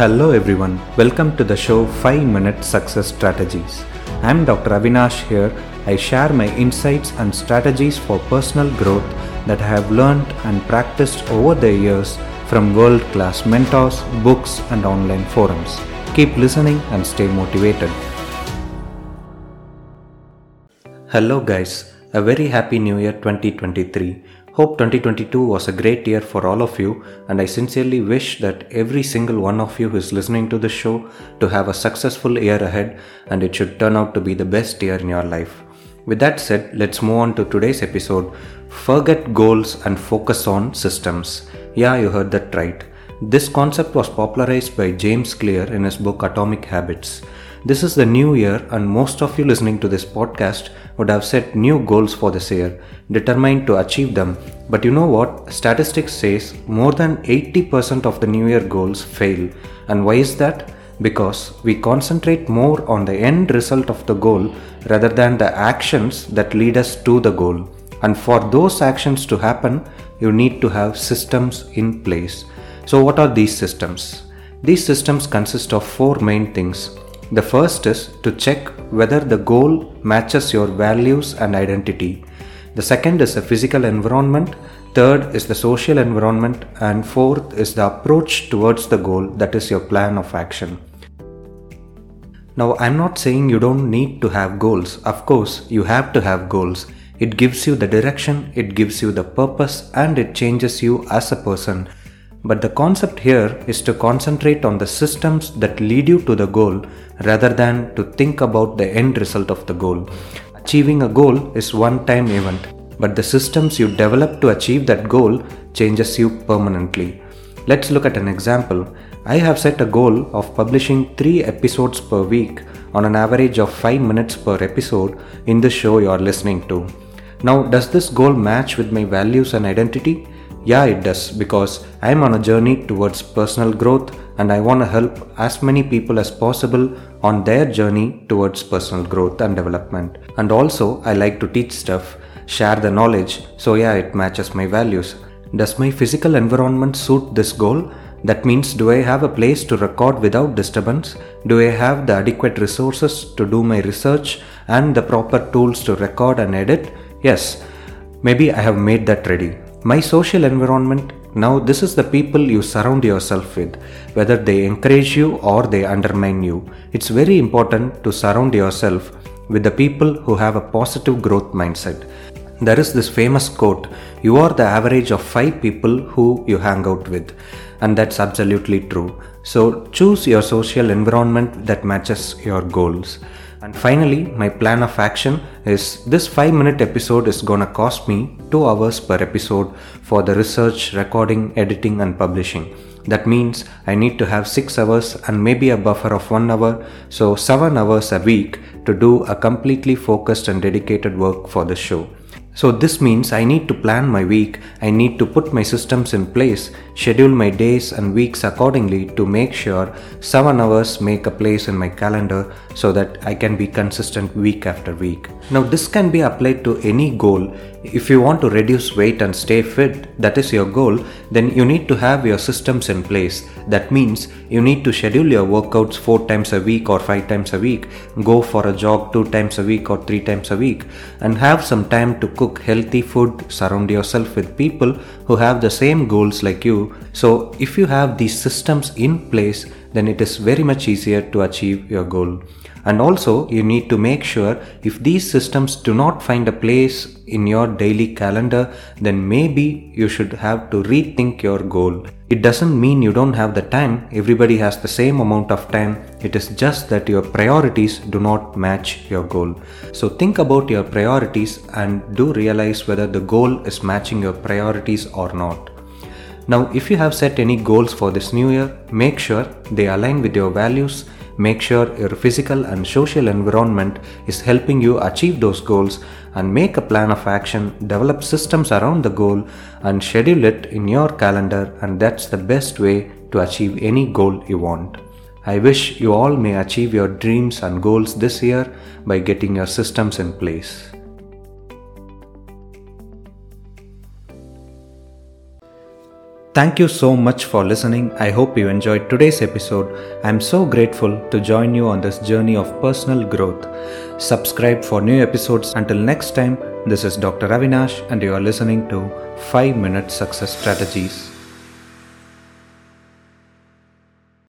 Hello everyone, welcome to the show 5 Minute Success Strategies. I'm Dr. Avinash here. I share my insights and strategies for personal growth that I have learned and practiced over the years from world class mentors, books, and online forums. Keep listening and stay motivated. Hello, guys, a very happy new year 2023. Hope 2022 was a great year for all of you, and I sincerely wish that every single one of you who is listening to this show to have a successful year ahead and it should turn out to be the best year in your life. With that said, let's move on to today's episode Forget goals and focus on systems. Yeah, you heard that right. This concept was popularized by James Clear in his book Atomic Habits. This is the new year, and most of you listening to this podcast would have set new goals for this year, determined to achieve them. But you know what? Statistics says more than 80% of the new year goals fail. And why is that? Because we concentrate more on the end result of the goal rather than the actions that lead us to the goal. And for those actions to happen, you need to have systems in place. So, what are these systems? These systems consist of four main things the first is to check whether the goal matches your values and identity. The second is the physical environment. Third is the social environment. And fourth is the approach towards the goal, that is your plan of action. Now, I'm not saying you don't need to have goals. Of course, you have to have goals. It gives you the direction, it gives you the purpose, and it changes you as a person. But the concept here is to concentrate on the systems that lead you to the goal rather than to think about the end result of the goal. Achieving a goal is one time event, but the systems you develop to achieve that goal changes you permanently. Let's look at an example. I have set a goal of publishing 3 episodes per week on an average of 5 minutes per episode in the show you are listening to. Now, does this goal match with my values and identity? Yeah, it does because I'm on a journey towards personal growth and I want to help as many people as possible on their journey towards personal growth and development. And also, I like to teach stuff, share the knowledge, so yeah, it matches my values. Does my physical environment suit this goal? That means, do I have a place to record without disturbance? Do I have the adequate resources to do my research and the proper tools to record and edit? Yes, maybe I have made that ready. My social environment now, this is the people you surround yourself with, whether they encourage you or they undermine you. It's very important to surround yourself with the people who have a positive growth mindset. There is this famous quote You are the average of five people who you hang out with, and that's absolutely true. So, choose your social environment that matches your goals. And finally, my plan of action is this 5 minute episode is gonna cost me 2 hours per episode for the research, recording, editing, and publishing. That means I need to have 6 hours and maybe a buffer of 1 hour, so 7 hours a week to do a completely focused and dedicated work for the show. So, this means I need to plan my week, I need to put my systems in place, schedule my days and weeks accordingly to make sure 7 hours make a place in my calendar so that I can be consistent week after week. Now, this can be applied to any goal. If you want to reduce weight and stay fit, that is your goal, then you need to have your systems in place. That means you need to schedule your workouts 4 times a week or 5 times a week, go for a jog 2 times a week or 3 times a week, and have some time to cook healthy food, surround yourself with people who have the same goals like you. So, if you have these systems in place, then it is very much easier to achieve your goal. And also, you need to make sure if these systems do not find a place in your daily calendar, then maybe you should have to rethink your goal. It doesn't mean you don't have the time, everybody has the same amount of time. It is just that your priorities do not match your goal. So think about your priorities and do realize whether the goal is matching your priorities or not. Now, if you have set any goals for this new year, make sure they align with your values Make sure your physical and social environment is helping you achieve those goals and make a plan of action, develop systems around the goal and schedule it in your calendar and that's the best way to achieve any goal you want. I wish you all may achieve your dreams and goals this year by getting your systems in place. Thank you so much for listening. I hope you enjoyed today's episode. I'm so grateful to join you on this journey of personal growth. Subscribe for new episodes. Until next time, this is Dr. Avinash, and you are listening to 5 Minute Success Strategies.